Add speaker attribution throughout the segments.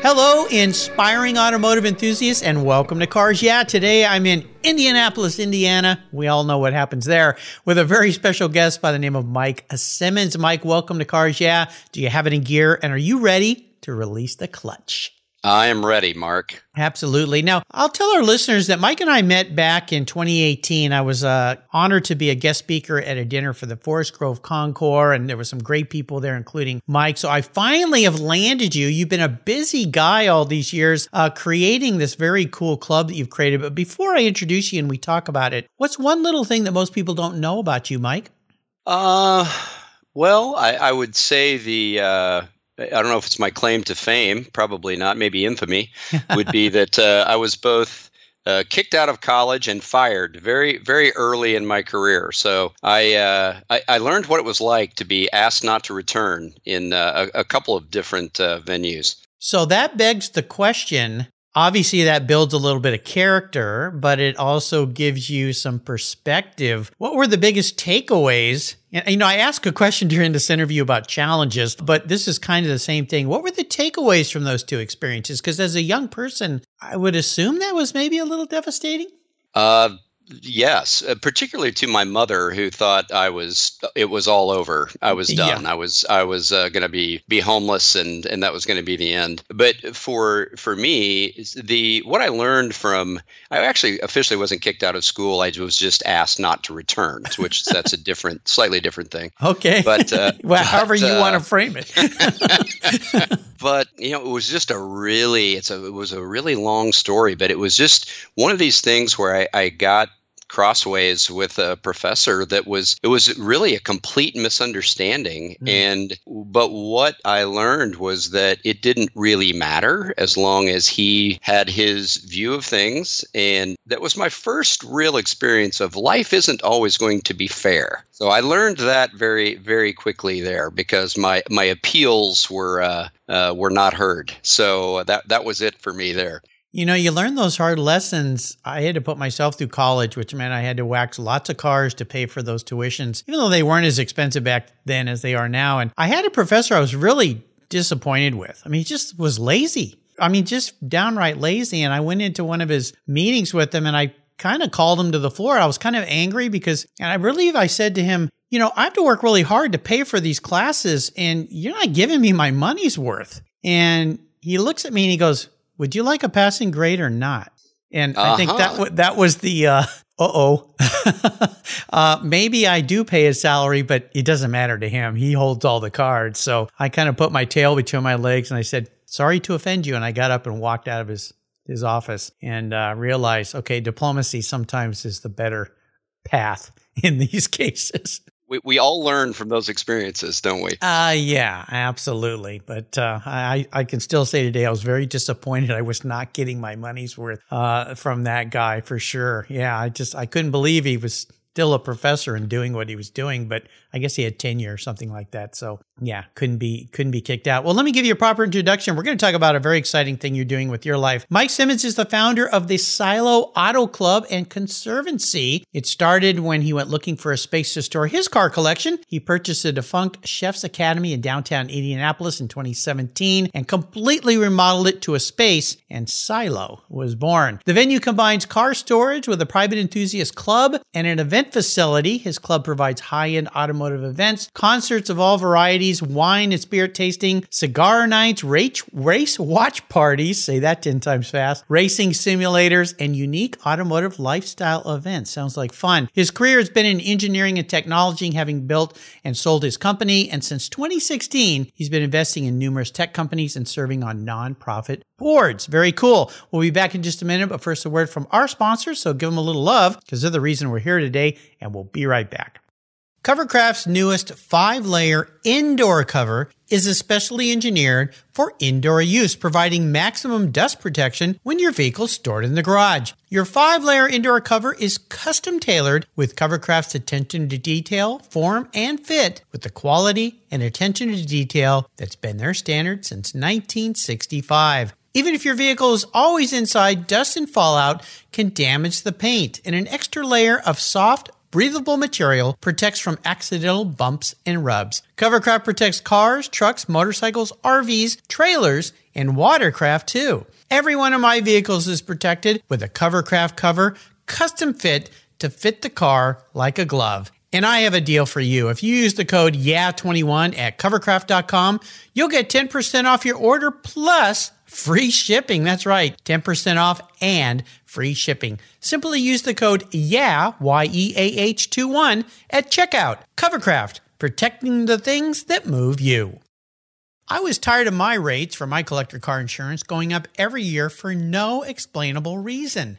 Speaker 1: Hello, inspiring automotive enthusiasts, and welcome to Cars Yeah. Today I'm in Indianapolis, Indiana. We all know what happens there with a very special guest by the name of Mike Simmons. Mike, welcome to Cars Yeah. Do you have any gear and are you ready to release the clutch?
Speaker 2: I am ready, Mark.
Speaker 1: Absolutely. Now, I'll tell our listeners that Mike and I met back in 2018. I was uh, honored to be a guest speaker at a dinner for the Forest Grove Concours, and there were some great people there, including Mike. So I finally have landed you. You've been a busy guy all these years uh, creating this very cool club that you've created. But before I introduce you and we talk about it, what's one little thing that most people don't know about you, Mike?
Speaker 2: Uh, well, I, I would say the. Uh I don't know if it's my claim to fame, probably not, maybe infamy, would be that uh, I was both uh, kicked out of college and fired very, very early in my career. So I, uh, I, I, learned what it was like to be asked not to return in uh, a, a, couple of different uh, venues.
Speaker 1: So that begs the question Obviously, that builds a little bit of character, but it also gives you some perspective. What were the biggest takeaways? You know, I asked a question during this interview about challenges, but this is kind of the same thing. What were the takeaways from those two experiences? Because as a young person, I would assume that was maybe a little devastating.
Speaker 2: Uh, Yes, uh, particularly to my mother, who thought I was it was all over. I was done. Yeah. I was I was uh, going to be be homeless, and and that was going to be the end. But for for me, the what I learned from I actually officially wasn't kicked out of school. I was just asked not to return, which that's a different, slightly different thing.
Speaker 1: Okay,
Speaker 2: but uh,
Speaker 1: well, however
Speaker 2: but,
Speaker 1: you want to frame it.
Speaker 2: but you know, it was just a really it's a it was a really long story, but it was just one of these things where I, I got crossways with a professor that was it was really a complete misunderstanding. Mm. and but what i learned was that it didn't really matter as long as he had his view of things. And that was my first real experience of life isn't always going to be fair. So i learned that very very quickly there because my my appeals were uh, uh, were not heard. So that that was it for me there
Speaker 1: you know, you learn those hard lessons. I had to put myself through college, which meant I had to wax lots of cars to pay for those tuitions, even though they weren't as expensive back then as they are now. And I had a professor I was really disappointed with. I mean, he just was lazy. I mean, just downright lazy. And I went into one of his meetings with him and I kind of called him to the floor. I was kind of angry because, and I believe I said to him, you know, I have to work really hard to pay for these classes and you're not giving me my money's worth. And he looks at me and he goes, would you like a passing grade or not? And uh-huh. I think that uh-huh. w- that was the uh oh uh maybe I do pay his salary, but it doesn't matter to him. He holds all the cards. So I kind of put my tail between my legs and I said, "Sorry to offend you," and I got up and walked out of his his office and uh, realized, okay, diplomacy sometimes is the better path in these cases
Speaker 2: we, we all learn from those experiences, don't we?
Speaker 1: Uh yeah, absolutely. But uh, I I can still say today I was very disappointed. I was not getting my money's worth uh, from that guy for sure. Yeah, I just I couldn't believe he was still a professor and doing what he was doing, but I guess he had tenure or something like that. So yeah, couldn't be couldn't be kicked out. Well, let me give you a proper introduction. We're going to talk about a very exciting thing you're doing with your life. Mike Simmons is the founder of the Silo Auto Club and Conservancy. It started when he went looking for a space to store his car collection. He purchased a defunct Chef's Academy in downtown Indianapolis in 2017 and completely remodeled it to a space, and Silo was born. The venue combines car storage with a private enthusiast club and an event facility. His club provides high end automotive events, concerts of all varieties, wine and spirit tasting, cigar nights, race, race watch parties, say that 10 times fast, racing simulators, and unique automotive lifestyle events. Sounds like fun. His career has been in engineering and technology, having built and sold his company. And since 2016, he's been investing in numerous tech companies and serving on nonprofit boards. Very cool. We'll be back in just a minute, but first a word from our sponsors. So give them a little love because they're the reason we're here today, and we'll be right back. Covercraft's newest five layer indoor cover is especially engineered for indoor use, providing maximum dust protection when your vehicle's stored in the garage. Your five layer indoor cover is custom tailored with Covercraft's attention to detail, form, and fit with the quality and attention to detail that's been their standard since 1965. Even if your vehicle is always inside, dust and fallout can damage the paint, and an extra layer of soft, breathable material protects from accidental bumps and rubs. Covercraft protects cars, trucks, motorcycles, RVs, trailers, and watercraft too. Every one of my vehicles is protected with a Covercraft cover, custom fit to fit the car like a glove. And I have a deal for you. If you use the code YEAH21 at covercraft.com, you'll get 10% off your order plus free shipping. That's right, 10% off and free shipping. Simply use the code YEAH, Y E A H 2 1 at checkout. Covercraft, protecting the things that move you. I was tired of my rates for my collector car insurance going up every year for no explainable reason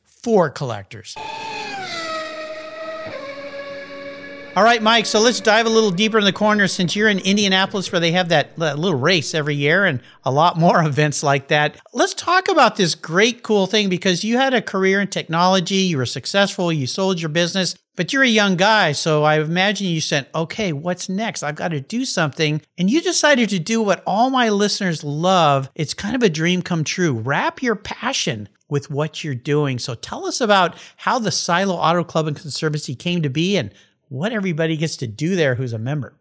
Speaker 1: for collectors. All right, Mike. So let's dive a little deeper in the corner since you're in Indianapolis where they have that little race every year and a lot more events like that. Let's talk about this great, cool thing because you had a career in technology. You were successful. You sold your business, but you're a young guy. So I imagine you said, okay, what's next? I've got to do something. And you decided to do what all my listeners love. It's kind of a dream come true. Wrap your passion with what you're doing. So tell us about how the Silo Auto Club and Conservancy came to be and what everybody gets to do there who's a member.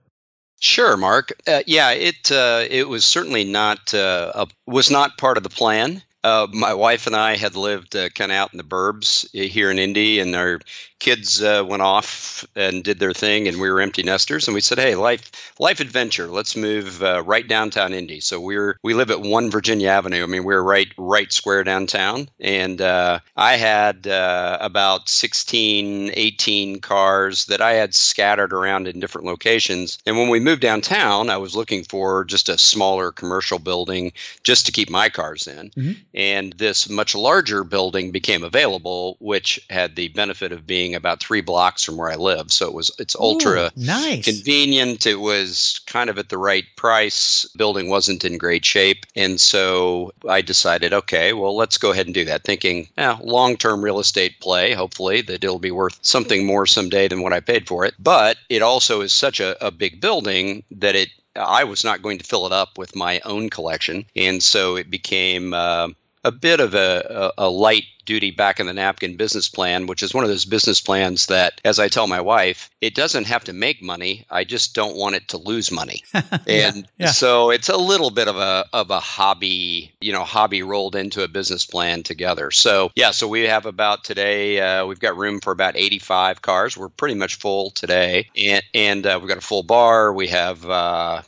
Speaker 2: Sure, Mark. Uh, yeah, it uh, it was certainly not uh, a, was not part of the plan. Uh, my wife and I had lived uh, kind of out in the burbs uh, here in Indy, and our kids uh, went off and did their thing, and we were empty nesters. And we said, "Hey, life, life adventure. Let's move uh, right downtown Indy." So we're we live at One Virginia Avenue. I mean, we're right right square downtown. And uh, I had uh, about 16, 18 cars that I had scattered around in different locations. And when we moved downtown, I was looking for just a smaller commercial building just to keep my cars in. Mm-hmm. And this much larger building became available, which had the benefit of being about three blocks from where I live. So it was it's ultra Ooh,
Speaker 1: nice.
Speaker 2: convenient. It was kind of at the right price. Building wasn't in great shape. And so I decided, okay, well, let's go ahead and do that, thinking eh, long term real estate play, hopefully, that it'll be worth something more someday than what I paid for it. But it also is such a, a big building that it I was not going to fill it up with my own collection. And so it became uh, a bit of a, a, a light duty back in the napkin business plan, which is one of those business plans that, as I tell my wife, it doesn't have to make money. I just don't want it to lose money. and yeah, yeah. so it's a little bit of a of a hobby, you know, hobby rolled into a business plan together. So yeah, so we have about today, uh, we've got room for about 85 cars. We're pretty much full today, and and uh, we've got a full bar. We have uh,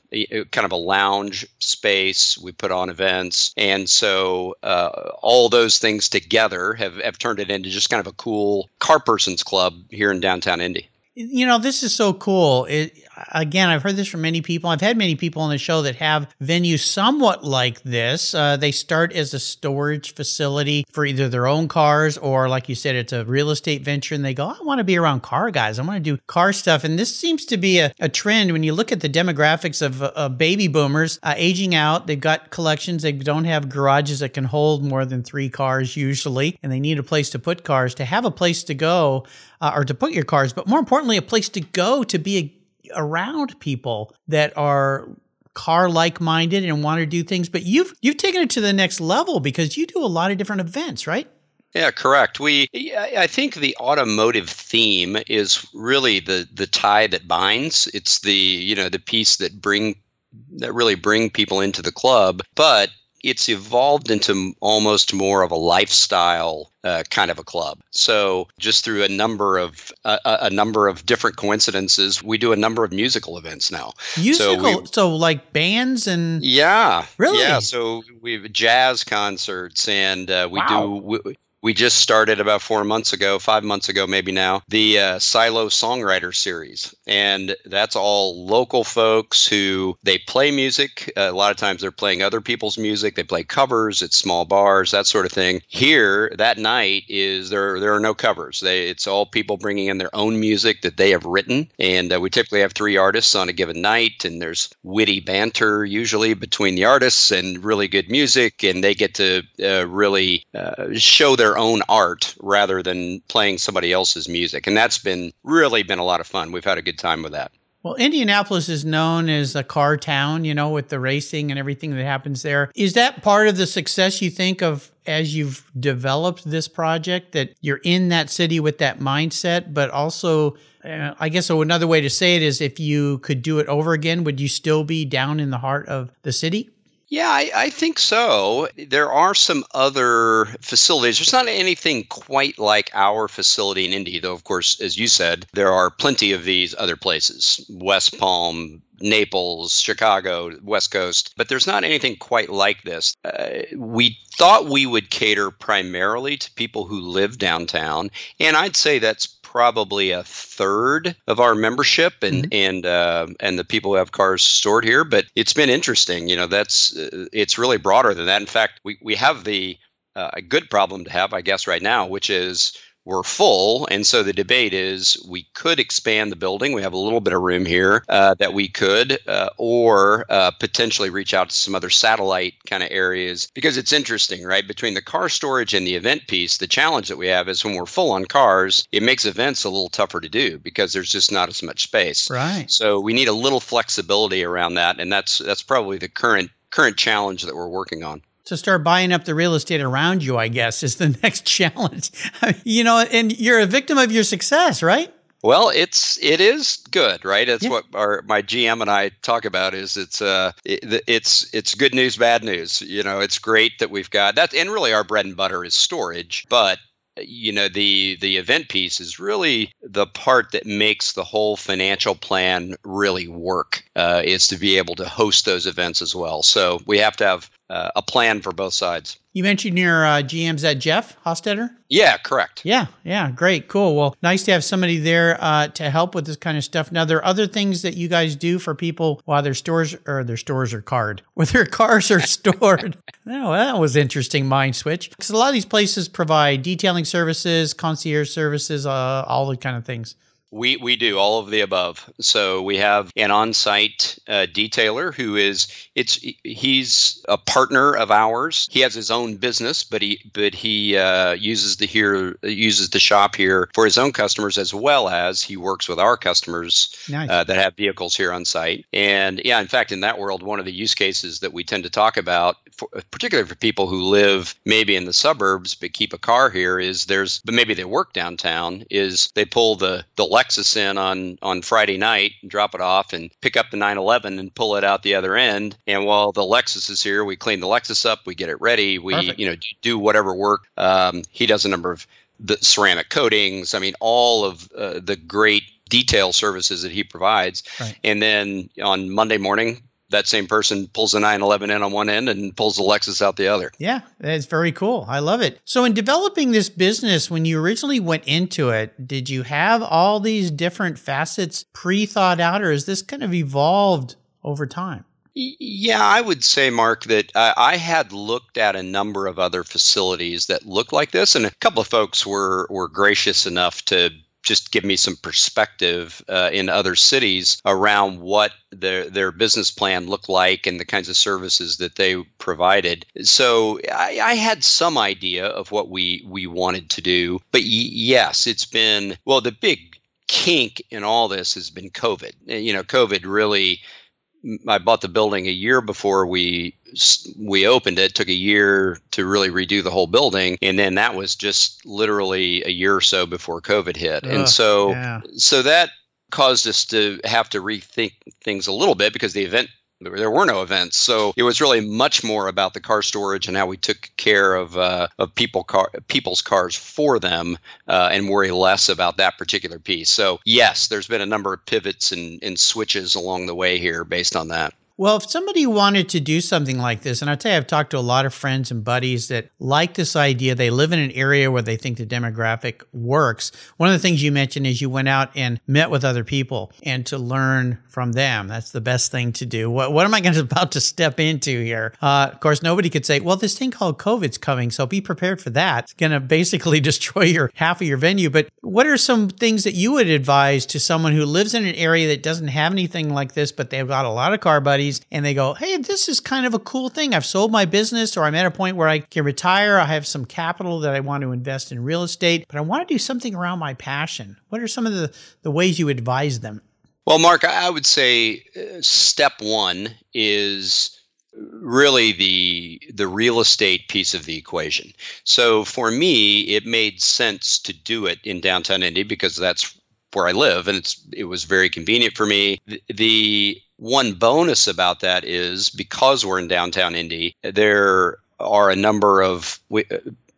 Speaker 2: kind of a lounge space. We put on events, and so uh, all those things together have, have turned it into just kind of a cool car person's club here in downtown Indy.
Speaker 1: You know, this is so cool. It, again, I've heard this from many people. I've had many people on the show that have venues somewhat like this. Uh, they start as a storage facility for either their own cars or, like you said, it's a real estate venture and they go, I want to be around car guys. I want to do car stuff. And this seems to be a, a trend when you look at the demographics of, uh, baby boomers uh, aging out. They've got collections. They don't have garages that can hold more than three cars usually, and they need a place to put cars. To have a place to go uh, or to put your cars, but more importantly, a place to go to be a around people that are car like minded and want to do things but you've you've taken it to the next level because you do a lot of different events right
Speaker 2: yeah, correct. We, I think the automotive theme is really the the tie that binds. It's the you know the piece that bring that really bring people into the club. But it's evolved into almost more of a lifestyle uh, kind of a club. So just through a number of uh, a number of different coincidences, we do a number of musical events now.
Speaker 1: Musical, so, we, so like bands and
Speaker 2: yeah,
Speaker 1: really,
Speaker 2: yeah. So we have jazz concerts and uh, we wow. do. We, we just started about four months ago, five months ago, maybe now, the uh, Silo Songwriter Series. And that's all local folks who they play music. Uh, a lot of times they're playing other people's music. They play covers at small bars, that sort of thing. Here, that night is there. There are no covers. They, it's all people bringing in their own music that they have written. And uh, we typically have three artists on a given night, and there's witty banter usually between the artists and really good music, and they get to uh, really uh, show their their own art rather than playing somebody else's music. And that's been really been a lot of fun. We've had a good time with that.
Speaker 1: Well, Indianapolis is known as a car town, you know, with the racing and everything that happens there. Is that part of the success you think of as you've developed this project that you're in that city with that mindset, but also uh, I guess so another way to say it is if you could do it over again, would you still be down in the heart of the city?
Speaker 2: Yeah, I, I, think so. There are some other facilities. There's not anything quite like our facility in Indy, though, of course, as you said, there are plenty of these other places West Palm, Naples, Chicago, West Coast, but there's not anything quite like this. Uh, we thought we would cater primarily to people who live downtown, and I'd say that's probably a third of our membership and mm-hmm. and uh, and the people who have cars stored here. But it's been interesting. You know, that's uh, it's really broader than that. In fact, we we have the uh, a good problem to have, I guess, right now, which is we're full. And so the debate is we could expand the building. We have a little bit of room here uh, that we could, uh, or uh, potentially reach out to some other satellite kind of areas because it's interesting, right? Between the car storage and the event piece, the challenge that we have is when we're full on cars, it makes events a little tougher to do because there's just not as much space.
Speaker 1: Right.
Speaker 2: So we need a little flexibility around that. And that's that's probably the current current challenge that we're working on.
Speaker 1: So start buying up the real estate around you, I guess, is the next challenge. you know, and you're a victim of your success, right?
Speaker 2: Well, it's it is good, right? It's yeah. what our my GM and I talk about. Is it's uh it, it's it's good news, bad news. You know, it's great that we've got that, and really our bread and butter is storage, but you know the the event piece is really the part that makes the whole financial plan really work uh, is to be able to host those events as well so we have to have uh, a plan for both sides
Speaker 1: you mentioned your uh, GM's at Jeff Hostetter?
Speaker 2: Yeah, correct.
Speaker 1: Yeah, yeah, great, cool. Well, nice to have somebody there uh, to help with this kind of stuff. Now, there are other things that you guys do for people while their stores or their stores are card, where their cars are stored. oh, that was interesting mind switch because a lot of these places provide detailing services, concierge services, uh, all the kind of things.
Speaker 2: We we do all of the above. So we have an on-site uh, detailer who is it's he's a partner of ours. He has his own business, but he but he uh, uses the here uses the shop here for his own customers as well as he works with our customers nice. uh, that have vehicles here on site. And yeah, in fact, in that world, one of the use cases that we tend to talk about, for, particularly for people who live maybe in the suburbs but keep a car here, is there's but maybe they work downtown. Is they pull the the Lexus in on on Friday night, drop it off, and pick up the 911 and pull it out the other end. And while the Lexus is here, we clean the Lexus up, we get it ready, we Perfect. you know do whatever work. Um, he does a number of the ceramic coatings. I mean, all of uh, the great detail services that he provides. Right. And then on Monday morning, that same person pulls the 911 in on one end and pulls the Lexus out the other.
Speaker 1: Yeah, that's very cool. I love it. So, in developing this business, when you originally went into it, did you have all these different facets pre thought out, or is this kind of evolved over time?
Speaker 2: Yeah, I would say, Mark, that uh, I had looked at a number of other facilities that looked like this, and a couple of folks were were gracious enough to just give me some perspective uh, in other cities around what their their business plan looked like and the kinds of services that they provided. So I, I had some idea of what we we wanted to do, but y- yes, it's been well the big kink in all this has been COVID. You know, COVID really I bought the building a year before we we opened it. it. Took a year to really redo the whole building, and then that was just literally a year or so before COVID hit. Ugh, and so yeah. so that caused us to have to rethink things a little bit because the event there were no events. So it was really much more about the car storage and how we took care of uh, of people car people's cars for them uh, and worry less about that particular piece. So yes, there's been a number of pivots and, and switches along the way here based on that.
Speaker 1: Well, if somebody wanted to do something like this, and I tell you, I've talked to a lot of friends and buddies that like this idea. They live in an area where they think the demographic works. One of the things you mentioned is you went out and met with other people and to learn from them. That's the best thing to do. What, what am I going to about to step into here? Uh, of course, nobody could say, well, this thing called COVID's coming, so be prepared for that. It's going to basically destroy your half of your venue. But what are some things that you would advise to someone who lives in an area that doesn't have anything like this, but they've got a lot of car buddies? And they go, Hey, this is kind of a cool thing. I've sold my business or I'm at a point where I can retire. I have some capital that I want to invest in real estate, but I want to do something around my passion. What are some of the, the ways you advise them?
Speaker 2: Well, Mark, I would say uh, step one is really the the real estate piece of the equation. So for me, it made sense to do it in downtown Indy because that's where I live, and it's it was very convenient for me. The one bonus about that is because we're in downtown Indy, there are a number of we,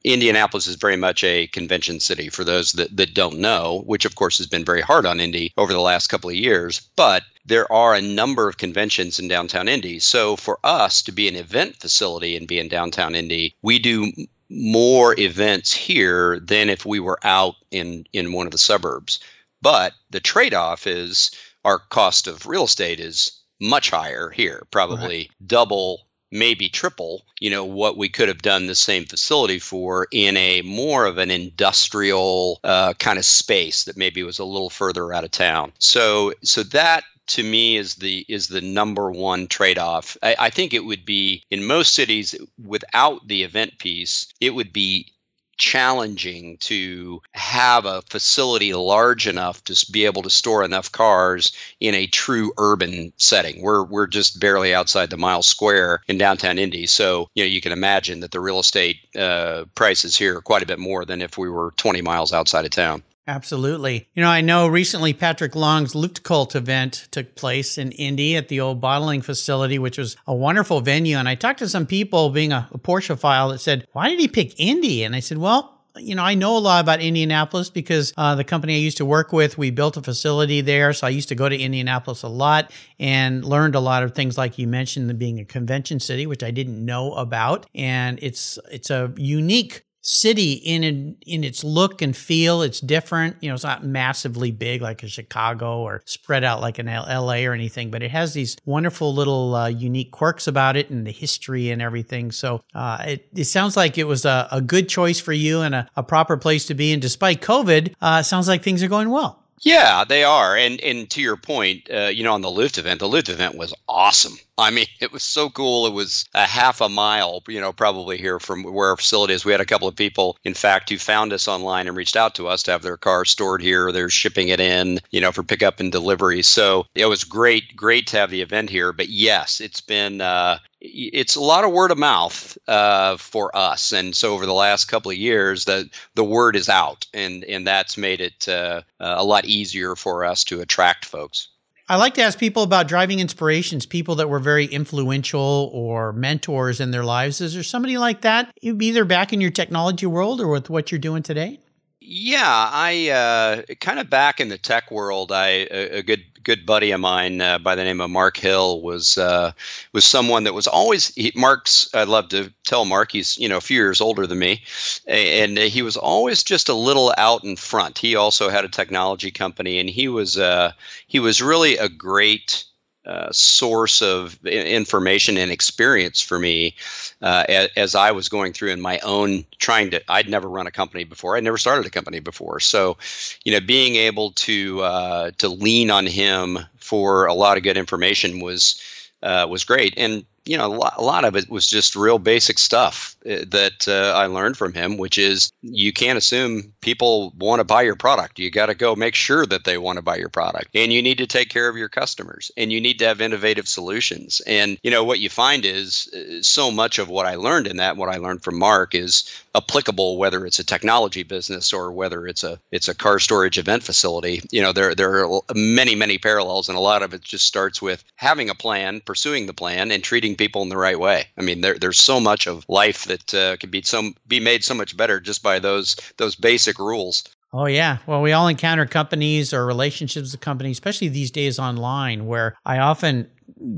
Speaker 2: Indianapolis is very much a convention city for those that, that don't know, which of course has been very hard on Indy over the last couple of years. But there are a number of conventions in downtown Indy. So for us to be an event facility and be in downtown Indy, we do more events here than if we were out in, in one of the suburbs. But the trade off is our cost of real estate is much higher here, probably right. double, maybe triple, you know, what we could have done the same facility for in a more of an industrial uh, kind of space that maybe was a little further out of town. So, so that to me is the is the number one trade-off. I, I, think it would be in most cities without the event piece, it would be challenging to have a facility large enough to be able to store enough cars in a true urban setting. We're we're just barely outside the mile square in downtown Indy, so you know you can imagine that the real estate uh, prices here are quite a bit more than if we were 20 miles outside of town.
Speaker 1: Absolutely. You know, I know recently Patrick Long's Luftgekühlt event took place in Indy at the old bottling facility, which was a wonderful venue. And I talked to some people, being a, a Porsche file, that said, Why did he pick Indy? And I said, Well, you know, I know a lot about Indianapolis because uh, the company I used to work with, we built a facility there. So I used to go to Indianapolis a lot and learned a lot of things like you mentioned, being a convention city, which I didn't know about. And it's it's a unique city in in its look and feel. It's different. You know, it's not massively big like a Chicago or spread out like an L.A. or anything, but it has these wonderful little uh, unique quirks about it and the history and everything. So uh, it, it sounds like it was a, a good choice for you and a, a proper place to be. And despite COVID, uh, sounds like things are going well.
Speaker 2: Yeah, they are. And and to your point, uh, you know, on the Luft event, the Luft event was awesome. I mean, it was so cool. It was a half a mile, you know, probably here from where our facility is. We had a couple of people, in fact, who found us online and reached out to us to have their car stored here. They're shipping it in, you know, for pickup and delivery. So it was great, great to have the event here. But yes, it's been uh, it's a lot of word of mouth uh, for us, and so over the last couple of years, that the word is out, and and that's made it uh, a lot easier for us to attract folks.
Speaker 1: I like to ask people about driving inspirations, people that were very influential or mentors in their lives. Is there somebody like that, either back in your technology world or with what you're doing today?
Speaker 2: Yeah, I uh, kind of back in the tech world. I a, a good good buddy of mine uh, by the name of Mark Hill was uh, was someone that was always he, Mark's. I love to tell Mark he's you know a few years older than me, and he was always just a little out in front. He also had a technology company, and he was uh, he was really a great uh, source of information and experience for me uh, as, I was going through in my own trying to. I'd never run a company before. I'd never started a company before. So, you know, being able to uh, to lean on him for a lot of good information was uh, was great. And you know, a lot of it was just real basic stuff uh, that uh, I learned from him, which is you can't assume people want to buy your product. You got to go make sure that they want to buy your product. And you need to take care of your customers and you need to have innovative solutions. And, you know, what you find is uh, so much of what I learned in that, what I learned from Mark is applicable whether it's a technology business or whether it's a it's a car storage event facility you know there there are many many parallels and a lot of it just starts with having a plan pursuing the plan and treating people in the right way i mean there, there's so much of life that uh, can be some be made so much better just by those those basic rules
Speaker 1: Oh, yeah. Well, we all encounter companies or relationships with companies, especially these days online, where I often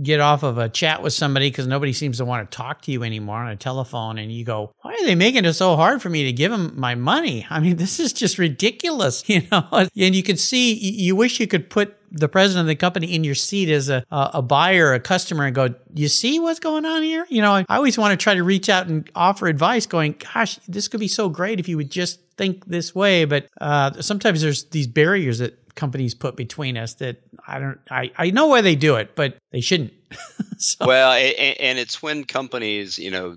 Speaker 1: get off of a chat with somebody because nobody seems to want to talk to you anymore on a telephone and you go why are they making it so hard for me to give them my money i mean this is just ridiculous you know and you can see you wish you could put the president of the company in your seat as a, a buyer, a customer, and go, you see what's going on here? You know, I always want to try to reach out and offer advice, going, gosh, this could be so great if you would just think this way. But uh, sometimes there's these barriers that companies put between us that I don't I, I know why they do it, but they shouldn't.
Speaker 2: so. Well, and it's when companies, you know,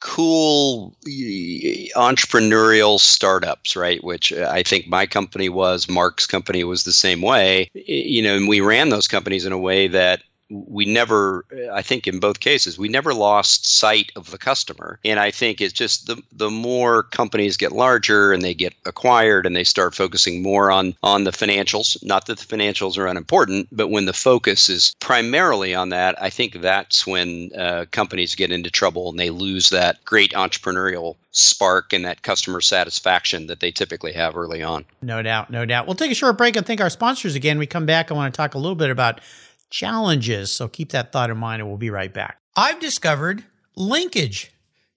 Speaker 2: cool entrepreneurial startups, right? Which uh, I think my company was, Mark's company was the same way. You know, and we ran those companies in a way that we never i think in both cases we never lost sight of the customer. And i think it's just the the more companies get larger and they get acquired and they start focusing more on on the financials not that the financials are unimportant but when the focus is primarily on that i think that's when uh, companies get into trouble and they lose that great entrepreneurial spark and that customer satisfaction that they typically have early on.
Speaker 1: No doubt no doubt. We'll take a short break and thank our sponsors again. We come back i want to talk a little bit about challenges. So keep that thought in mind and we'll be right back. I've discovered Linkage.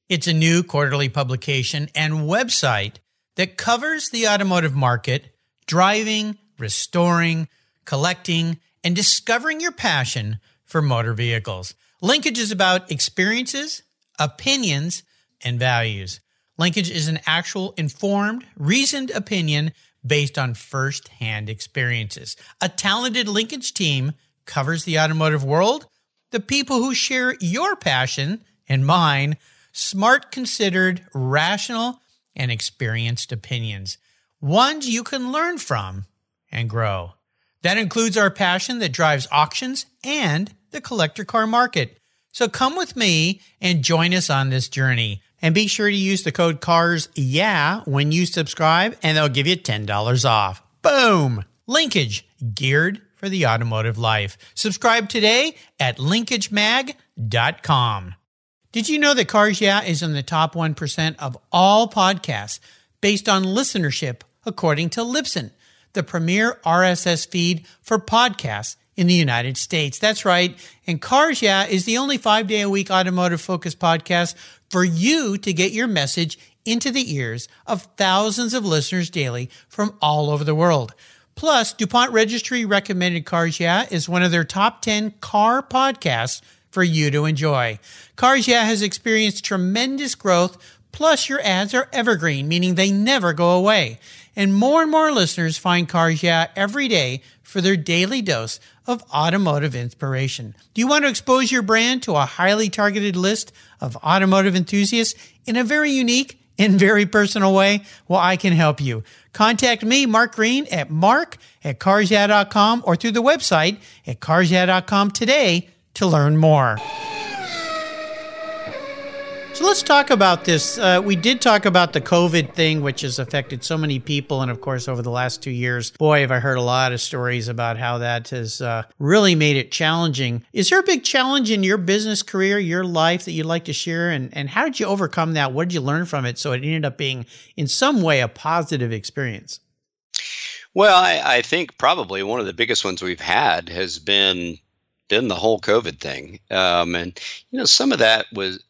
Speaker 1: It's a new quarterly publication and website that covers the automotive market, driving, restoring, collecting, and discovering your passion for motor vehicles. Linkage is about experiences, opinions, and values. Linkage is an actual informed, reasoned opinion based on first hand experiences. A talented linkage team covers the automotive world, the people who share your passion and mine, smart, considered, rational, and experienced opinions, ones you can learn from and grow. That includes our passion that drives auctions and the collector car market. So come with me and join us on this journey. And be sure to use the code CARS yeah when you subscribe, and they'll give you $10 off. Boom! Linkage, geared for the automotive life. Subscribe today at linkagemag.com. Did you know that Cars Yeah is in the top 1% of all podcasts based on listenership, according to Libsyn, the premier RSS feed for podcasts in the United States? That's right. And Cars Yeah is the only five day a week automotive focused podcast for you to get your message into the ears of thousands of listeners daily from all over the world. Plus, DuPont Registry recommended Cars Yeah is one of their top 10 car podcasts for you to enjoy. Cars Yeah has experienced tremendous growth, plus your ads are evergreen, meaning they never go away. And more and more listeners find Cars Yeah every day for their daily dose of automotive inspiration. Do you want to expose your brand to a highly targeted list of automotive enthusiasts in a very unique and very personal way? Well, I can help you. Contact me, Mark Green, at mark at carsyeah.com or through the website at carsyeah.com today to learn more. Let's talk about this. Uh, we did talk about the COVID thing, which has affected so many people. And of course, over the last two years, boy, have I heard a lot of stories about how that has uh, really made it challenging. Is there a big challenge in your business career, your life that you'd like to share? And, and how did you overcome that? What did you learn from it so it ended up being, in some way, a positive experience?
Speaker 2: Well, I, I think probably one of the biggest ones we've had has been been the whole COVID thing, um, and you know some of that was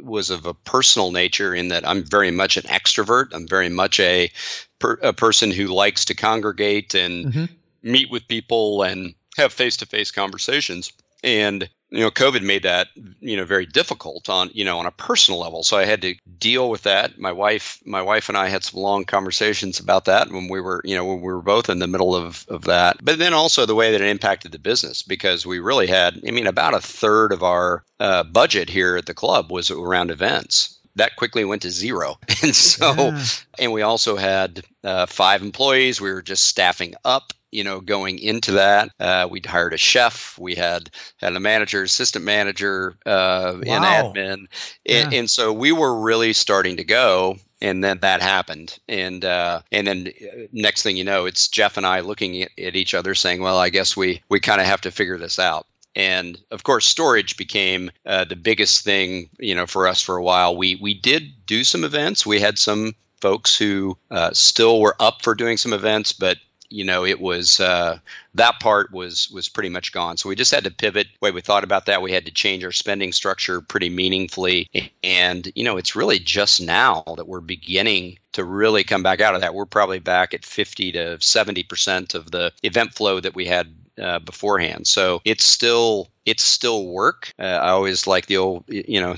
Speaker 2: was of a personal nature in that I'm very much an extrovert. I'm very much a per, a person who likes to congregate and mm-hmm. meet with people and have face to face conversations. And you know covid made that you know very difficult on you know on a personal level so i had to deal with that my wife my wife and i had some long conversations about that when we were you know when we were both in the middle of of that but then also the way that it impacted the business because we really had i mean about a third of our uh, budget here at the club was around events that quickly went to zero. And so, yeah. and we also had uh, five employees. We were just staffing up you know, going into that, uh, we'd hired a chef. We had had a manager, assistant manager, uh, wow. and admin, yeah. and, and, so we were really starting to go. And then that happened, and uh, and then uh, next thing you know, it's Jeff and I looking at, at each other, saying, "Well, I guess we we kind of have to figure this out." and of course storage became uh, the biggest thing you know for us for a while we we did do some events we had some folks who uh, still were up for doing some events but you know it was uh, that part was was pretty much gone so we just had to pivot the way we thought about that we had to change our spending structure pretty meaningfully and you know it's really just now that we're beginning to really come back out of that we're probably back at 50 to 70 percent of the event flow that we had uh, beforehand. So it's still it's still work. Uh, I always like the old you know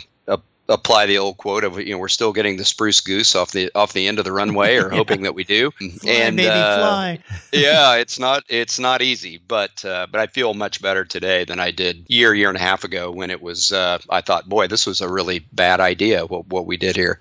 Speaker 2: apply the old quote of you know we're still getting the spruce goose off the off the end of the runway or hoping that we do.
Speaker 1: Fly, and uh, fly.
Speaker 2: yeah it's not it's not easy but uh, but i feel much better today than i did year year and a half ago when it was uh, i thought boy this was a really bad idea what, what we did here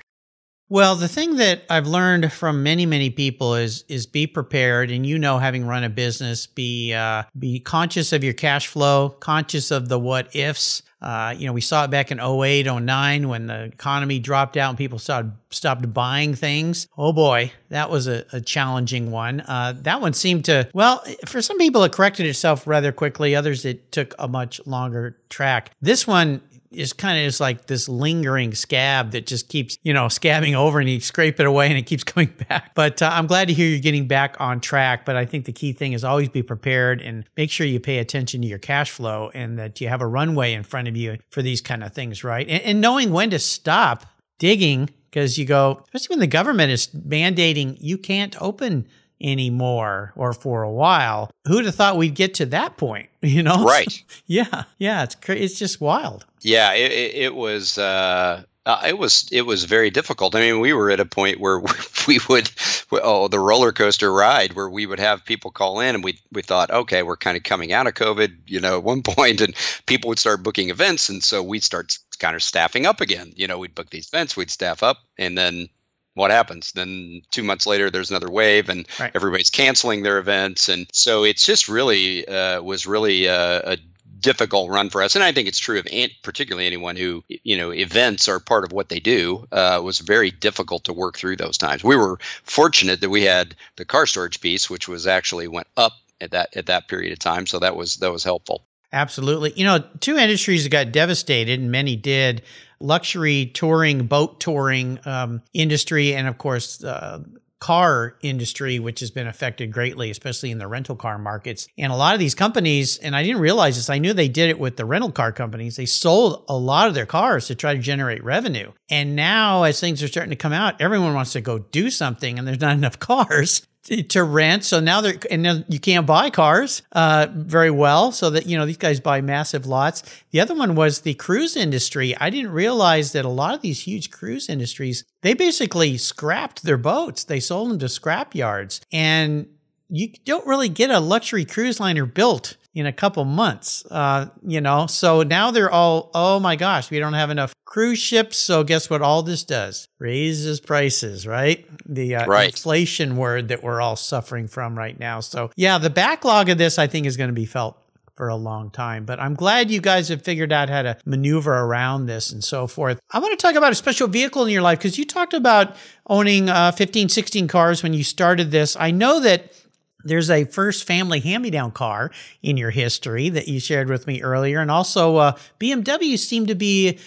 Speaker 1: well, the thing that I've learned from many, many people is is be prepared, and you know, having run a business, be uh, be conscious of your cash flow, conscious of the what ifs. Uh, you know, we saw it back in 08, 09 when the economy dropped out and people started, stopped buying things. Oh boy, that was a, a challenging one. Uh, that one seemed to, well, for some people, it corrected itself rather quickly. Others, it took a much longer track. This one, is kind of just like this lingering scab that just keeps, you know, scabbing over and you scrape it away and it keeps coming back. But uh, I'm glad to hear you're getting back on track. But I think the key thing is always be prepared and make sure you pay attention to your cash flow and that you have a runway in front of you for these kind of things, right? And, and knowing when to stop digging because you go, especially when the government is mandating you can't open anymore or for a while. Who'd have thought we'd get to that point? You know,
Speaker 2: right?
Speaker 1: yeah, yeah. It's cra- it's just wild.
Speaker 2: Yeah, it, it, it was. Uh, uh, it was it was very difficult. I mean, we were at a point where we would oh the roller coaster ride where we would have people call in and we we thought okay we're kind of coming out of COVID you know at one point and people would start booking events and so we'd start kind of staffing up again. You know, we'd book these events, we'd staff up, and then what happens? Then two months later, there's another wave, and right. everybody's canceling their events, and so it's just really uh, was really uh, a difficult run for us. And I think it's true of particularly anyone who you know events are part of what they do. Uh, was very difficult to work through those times. We were fortunate that we had the car storage piece, which was actually went up at that at that period of time, so that was that was helpful.
Speaker 1: Absolutely. You know, two industries that got devastated, and many did luxury touring, boat touring um, industry, and of course, uh, car industry, which has been affected greatly, especially in the rental car markets. And a lot of these companies, and I didn't realize this, I knew they did it with the rental car companies. They sold a lot of their cars to try to generate revenue. And now, as things are starting to come out, everyone wants to go do something, and there's not enough cars to rent. So now they're and now you can't buy cars uh, very well. So that you know these guys buy massive lots. The other one was the cruise industry. I didn't realize that a lot of these huge cruise industries they basically scrapped their boats. They sold them to scrap yards, and you don't really get a luxury cruise liner built in a couple months. Uh, you know, so now they're all, oh my gosh, we don't have enough cruise ships. So guess what? All this does raises prices, right? The uh, right. inflation word that we're all suffering from right now. So yeah, the backlog of this, I think, is going to be felt for a long time. But I'm glad you guys have figured out how to maneuver around this and so forth. I want to talk about a special vehicle in your life because you talked about owning uh, 15, 16 cars when you started this. I know that there's a first family hand me down car in your history that you shared with me earlier. And also, uh, BMW seemed to be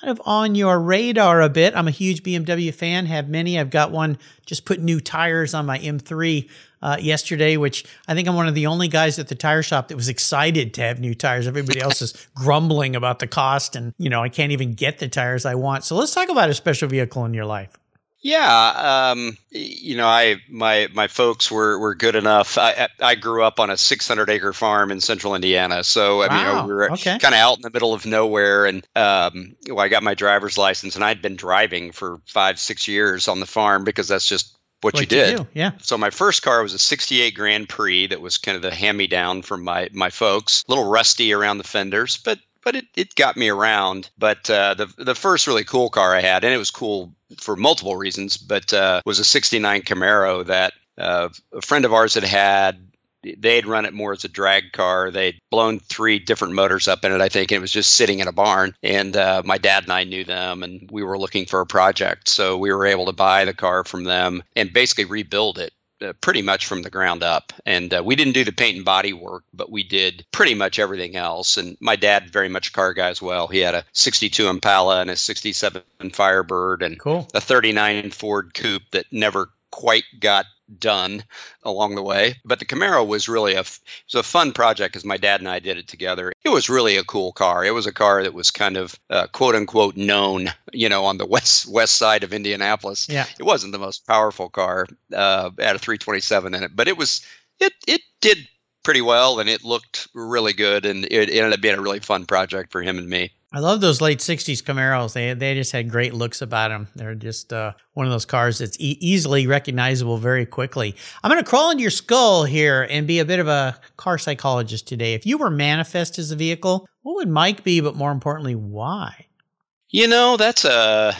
Speaker 1: kind of on your radar a bit. I'm a huge BMW fan, have many. I've got one, just put new tires on my M3 uh, yesterday, which I think I'm one of the only guys at the tire shop that was excited to have new tires. Everybody else is grumbling about the cost and, you know, I can't even get the tires I want. So let's talk about a special vehicle in your life.
Speaker 2: Yeah, um, you know, I my my folks were were good enough. I I grew up on a 600 acre farm in central Indiana, so I wow. mean, you know, we were okay. kind of out in the middle of nowhere. And um, well, I got my driver's license, and I'd been driving for five six years on the farm because that's just what, what you did.
Speaker 1: You yeah.
Speaker 2: So my first car was a 68 Grand Prix that was kind of the hand me down from my my folks. A little rusty around the fenders, but but it, it got me around. But uh, the the first really cool car I had, and it was cool for multiple reasons, but uh, was a '69 Camaro that uh, a friend of ours had had. They'd run it more as a drag car. They'd blown three different motors up in it, I think, and it was just sitting in a barn. And uh, my dad and I knew them, and we were looking for a project. So we were able to buy the car from them and basically rebuild it uh, pretty much from the ground up. And uh, we didn't do the paint and body work, but we did pretty much everything else. And my dad, very much a car guy as well. He had a 62 Impala and a 67 Firebird and
Speaker 1: cool.
Speaker 2: a 39 Ford Coupe that never quite got done along the way. But the Camaro was really a it was a fun project because my dad and I did it together. It was really a cool car. It was a car that was kind of uh, quote unquote known, you know, on the west west side of Indianapolis.
Speaker 1: Yeah,
Speaker 2: it wasn't the most powerful car. Uh, had a 327 in it, but it was it it did pretty well and it looked really good and it ended up being a really fun project for him and me.
Speaker 1: I love those late '60s Camaros. They they just had great looks about them. They're just uh, one of those cars that's e- easily recognizable very quickly. I'm going to crawl into your skull here and be a bit of a car psychologist today. If you were manifest as a vehicle, what would Mike be? But more importantly, why?
Speaker 2: You know, that's a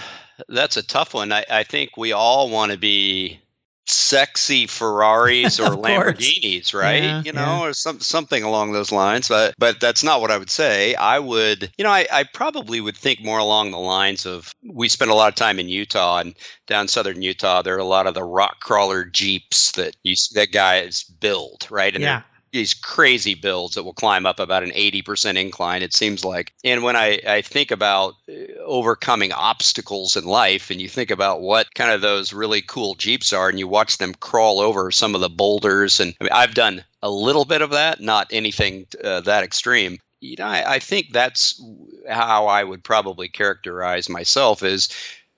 Speaker 2: that's a tough one. I, I think we all want to be sexy Ferraris or Lamborghinis, right? Yeah, you know, yeah. or some something along those lines. But but that's not what I would say. I would, you know, I, I probably would think more along the lines of we spent a lot of time in Utah and down southern Utah. There are a lot of the rock crawler jeeps that you that guys build, right?
Speaker 1: And yeah
Speaker 2: these crazy builds that will climb up about an 80% incline it seems like and when I, I think about uh, overcoming obstacles in life and you think about what kind of those really cool jeeps are and you watch them crawl over some of the boulders and I mean, i've done a little bit of that not anything uh, that extreme you know I, I think that's how i would probably characterize myself is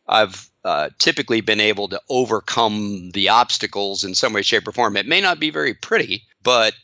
Speaker 2: i've uh, typically been able to overcome the obstacles in some way, shape, or form. It may not be very pretty, but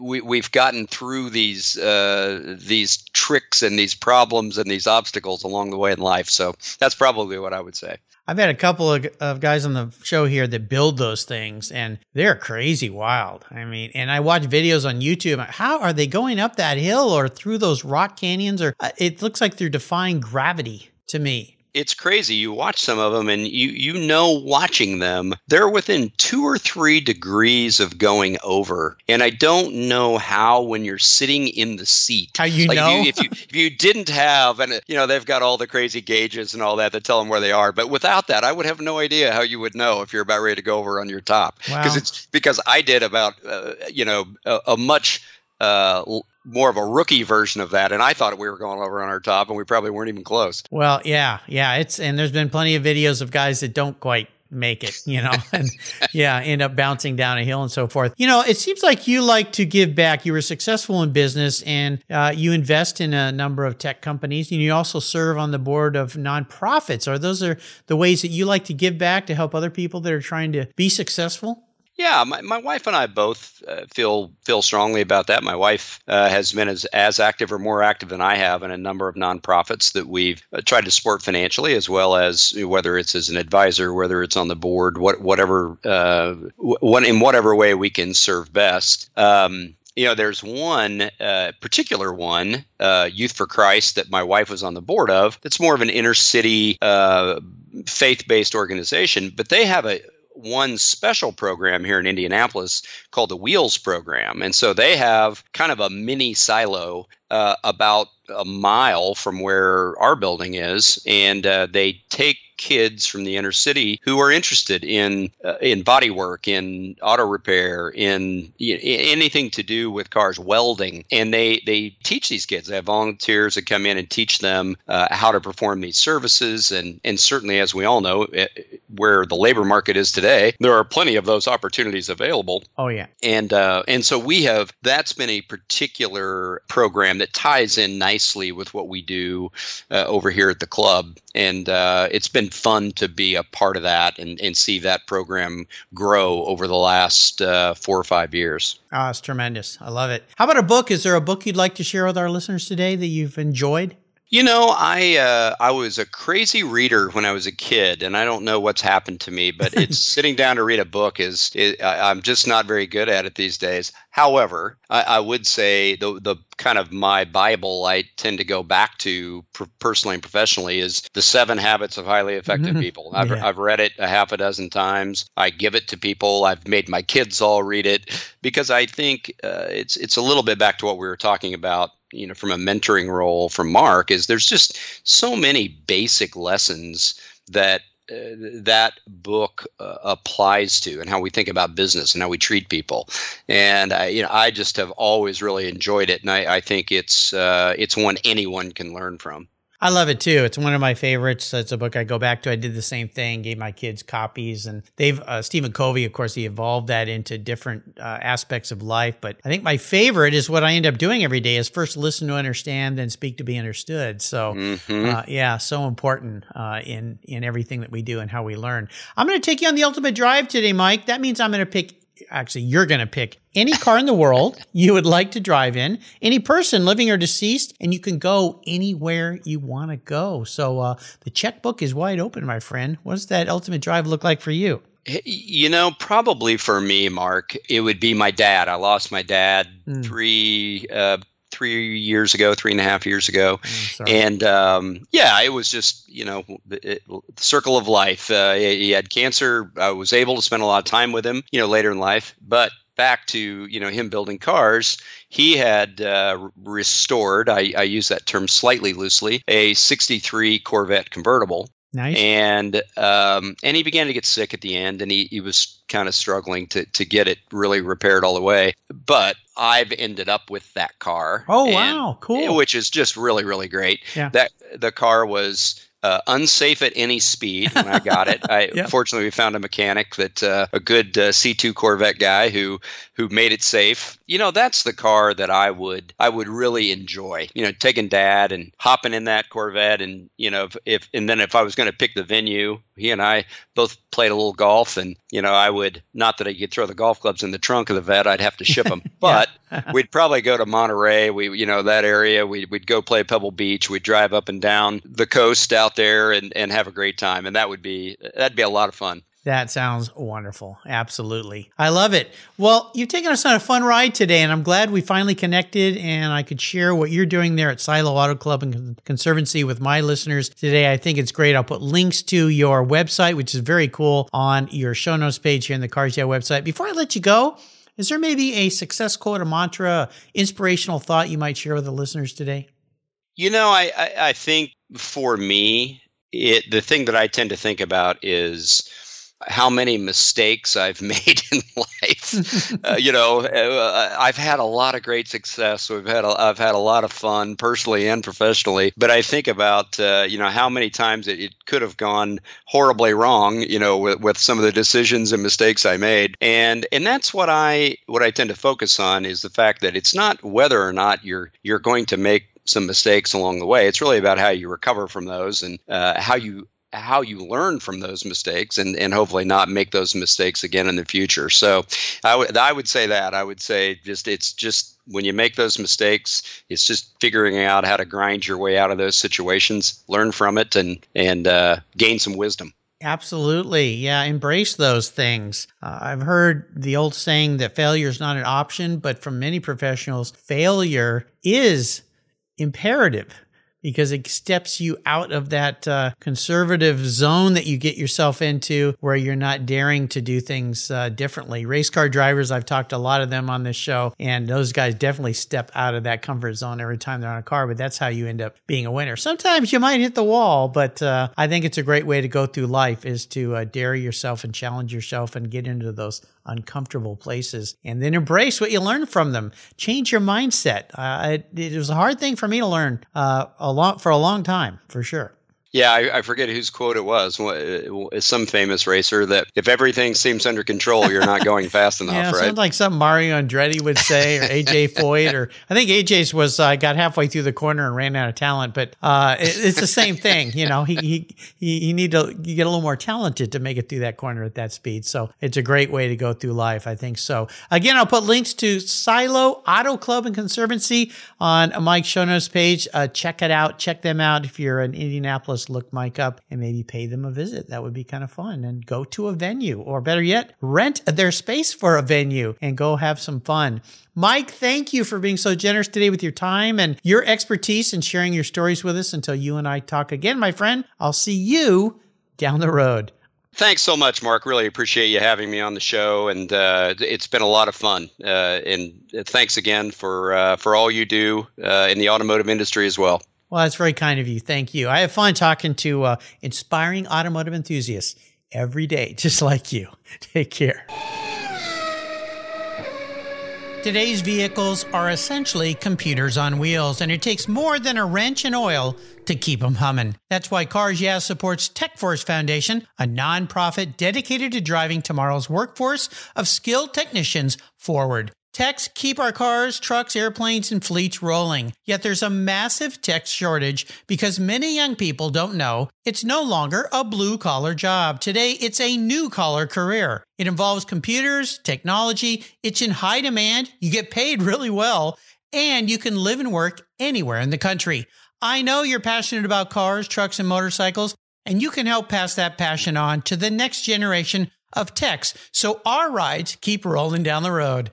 Speaker 2: we, we've gotten through these uh, these tricks and these problems and these obstacles along the way in life. So that's probably what I would say.
Speaker 1: I've had a couple of, of guys on the show here that build those things, and they're crazy wild. I mean, and I watch videos on YouTube. How are they going up that hill or through those rock canyons? Or uh, it looks like they're defying gravity to me
Speaker 2: it's crazy. You watch some of them, and you you know, watching them, they're within two or three degrees of going over. And I don't know how when you're sitting in the seat,
Speaker 1: how you like know
Speaker 2: if you, if you if you didn't have, and you know, they've got all the crazy gauges and all that that tell them where they are. But without that, I would have no idea how you would know if you're about ready to go over on your top because it's because I did about uh, you know a, a much uh, more of a rookie version of that, and I thought we were going over on our top, and we probably weren't even close.
Speaker 1: Well, yeah, yeah, it's and there's been plenty of videos of guys that don't quite make it, you know, and yeah, end up bouncing down a hill and so forth. You know, it seems like you like to give back. You were successful in business and uh, you invest in a number of tech companies and you also serve on the board of nonprofits. Are those are the ways that you like to give back to help other people that are trying to be successful?
Speaker 2: Yeah, my, my wife and I both uh, feel feel strongly about that. My wife uh, has been as, as active or more active than I have in a number of nonprofits that we've uh, tried to support financially, as well as whether it's as an advisor, whether it's on the board, what whatever uh, what in whatever way we can serve best. Um, you know, there's one uh, particular one, uh, Youth for Christ, that my wife was on the board of. That's more of an inner city uh, faith based organization, but they have a one special program here in Indianapolis called the Wheels program. And so they have kind of a mini silo uh, about a mile from where our building is. And uh, they take take kids from the inner city who are interested in uh, in body work, in auto repair, in anything to do with cars, welding, and they they teach these kids. They have volunteers that come in and teach them uh, how to perform these services, and and certainly, as we all know, it, eh, where the labor market is today, there are plenty of those opportunities available.
Speaker 1: Oh yeah,
Speaker 2: and uh, and so we have that's been a particular program that ties in nicely with what we do uh, over here at the club, and uh, it's been fun to be a part of that and, and see that program grow over the last uh, four or five years.
Speaker 1: Oh, it's tremendous. I love it. How about a book? Is there a book you'd like to share with our listeners today that you've enjoyed?
Speaker 2: You know, I uh, I was a crazy reader when I was a kid, and I don't know what's happened to me, but it's sitting down to read a book is, is I'm just not very good at it these days. However, I, I, would say the the kind of my Bible I tend to go back to personally and professionally is the Seven Habits of Highly Effective People. I've yeah. I've read it a half a dozen times. I give it to people. I've made my kids all read it because I think uh, it's it's a little bit back to what we were talking about you know from a mentoring role from Mark is there's just so many basic lessons that uh, that book uh, applies to and how we think about business and how we treat people. And I, you know I just have always really enjoyed it and I, I think it's uh, it's one anyone can learn from
Speaker 1: I love it too. It's one of my favorites. It's a book I go back to. I did the same thing, gave my kids copies, and they've uh, Stephen Covey, of course, he evolved that into different uh, aspects of life. But I think my favorite is what I end up doing every day: is first listen to understand, then speak to be understood. So, mm-hmm. uh, yeah, so important uh, in in everything that we do and how we learn. I'm going to take you on the ultimate drive today, Mike. That means I'm going to pick actually you're going to pick any car in the world you would like to drive in, any person living or deceased, and you can go anywhere you want to go. So uh, the checkbook is wide open, my friend. What does that ultimate drive look like for you?
Speaker 2: You know, probably for me, Mark, it would be my dad. I lost my dad mm. three, uh, three years ago, three and a half years ago, oh, and um, yeah, it was just you know it, the circle of life. Uh, he had cancer. I was able to spend a lot of time with him, you know, later in life. But back to you know him building cars, he had uh, restored. I, I use that term slightly loosely. A '63 Corvette convertible.
Speaker 1: Nice.
Speaker 2: And um, and he began to get sick at the end, and he, he was kind of struggling to to get it really repaired all the way. But I've ended up with that car.
Speaker 1: Oh wow, cool!
Speaker 2: Which is just really really great.
Speaker 1: Yeah.
Speaker 2: That the car was uh, unsafe at any speed when I got it. I yep. fortunately we found a mechanic that uh, a good uh, C2 Corvette guy who who made it safe. You know, that's the car that I would I would really enjoy. You know, taking dad and hopping in that Corvette and you know if, if and then if I was going to pick the venue, he and I both played a little golf and you know, I would not that I could throw the golf clubs in the trunk of the Vette, I'd have to ship them. But we'd probably go to Monterey, we you know, that area, we we'd go play Pebble Beach, we'd drive up and down the coast out out there and, and have a great time. And that would be that'd be a lot of fun.
Speaker 1: That sounds wonderful. Absolutely. I love it. Well, you've taken us on a fun ride today, and I'm glad we finally connected and I could share what you're doing there at Silo Auto Club and Conservancy with my listeners today. I think it's great. I'll put links to your website, which is very cool, on your show notes page here in the Cars Yeah website. Before I let you go, is there maybe a success quote, a mantra, inspirational thought you might share with the listeners today?
Speaker 2: You know, I, I, I think for me, it the thing that I tend to think about is how many mistakes I've made in life. uh, you know, uh, I've had a lot of great success. We've had a, I've had a lot of fun personally and professionally. But I think about uh, you know how many times it, it, could have gone horribly wrong. You know, with, with some of the decisions and mistakes I made, and and that's what I what I tend to focus on is the fact that it's not whether or not you're you're going to make some mistakes along the way. It's really about how you recover from those and uh, how you how you learn from those mistakes and, and hopefully not make those mistakes again in the future. So I would I would say that. I would say just it's just when you make those mistakes, it's just figuring out how to grind your way out of those situations, learn from it and and uh, gain some wisdom.
Speaker 1: Absolutely. Yeah. Embrace those things. Uh, I've heard the old saying that failure is not an option, but from many professionals, failure is imperative because it steps you out of that uh, conservative zone that you get yourself into where you're not daring to do things uh, differently. Race car drivers, I've talked to a lot of them on this show, and those guys definitely step out of that comfort zone every time they're on a car, but that's how you end up being a winner. Sometimes you might hit the wall, but uh, I think it's a great way to go through life is to uh, dare yourself and challenge yourself and get into those uncomfortable places and then embrace what you learn from them. Change your mindset. Uh, it, it, was a hard thing for me to learn uh, a lot for a long time, for sure.
Speaker 2: Yeah, I, I, forget whose quote it was. It's some famous racer that if everything seems under control, you're not going fast enough,
Speaker 1: yeah,
Speaker 2: right?
Speaker 1: Sounds like something Mario Andretti would say, or AJ Foyt, or I think AJ's was uh, got halfway through the corner and ran out of talent. But uh, it, it's the same thing, you know. He he he you need to you get a little more talented to make it through that corner at that speed. So it's a great way to go through life, I think. So again, I'll put links to Silo Auto Club and Conservancy on Mike's show notes page. Uh, check it out. Check them out if you're in Indianapolis look Mike up and maybe pay them a visit. That would be kind of fun. And go to a venue, or better yet, rent their space for a venue and go have some fun. Mike, thank you for being so generous today with your time and your expertise and sharing your stories with us. Until you and I talk again, my friend, I'll see you down the road.
Speaker 2: Thanks so much, Mark. Really appreciate you having me on the show, and uh, it's been a lot of fun. Uh, and thanks again for uh, for all you do uh, in the automotive industry as well.
Speaker 1: Well, that's very kind of you. Thank you. I have fun talking to uh, inspiring automotive enthusiasts every day, just like you. Take care. Today's vehicles are essentially computers on wheels, and it takes more than a wrench and oil to keep them humming. That's why Cars Yeah supports TechForce Foundation, a nonprofit dedicated to driving tomorrow's workforce of skilled technicians forward. Techs keep our cars, trucks, airplanes, and fleets rolling. Yet there's a massive tech shortage because many young people don't know it's no longer a blue collar job. Today, it's a new collar career. It involves computers, technology, it's in high demand, you get paid really well, and you can live and work anywhere in the country. I know you're passionate about cars, trucks, and motorcycles, and you can help pass that passion on to the next generation of techs so our rides keep rolling down the road.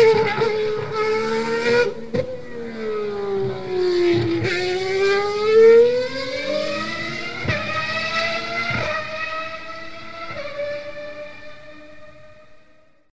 Speaker 3: Thank you.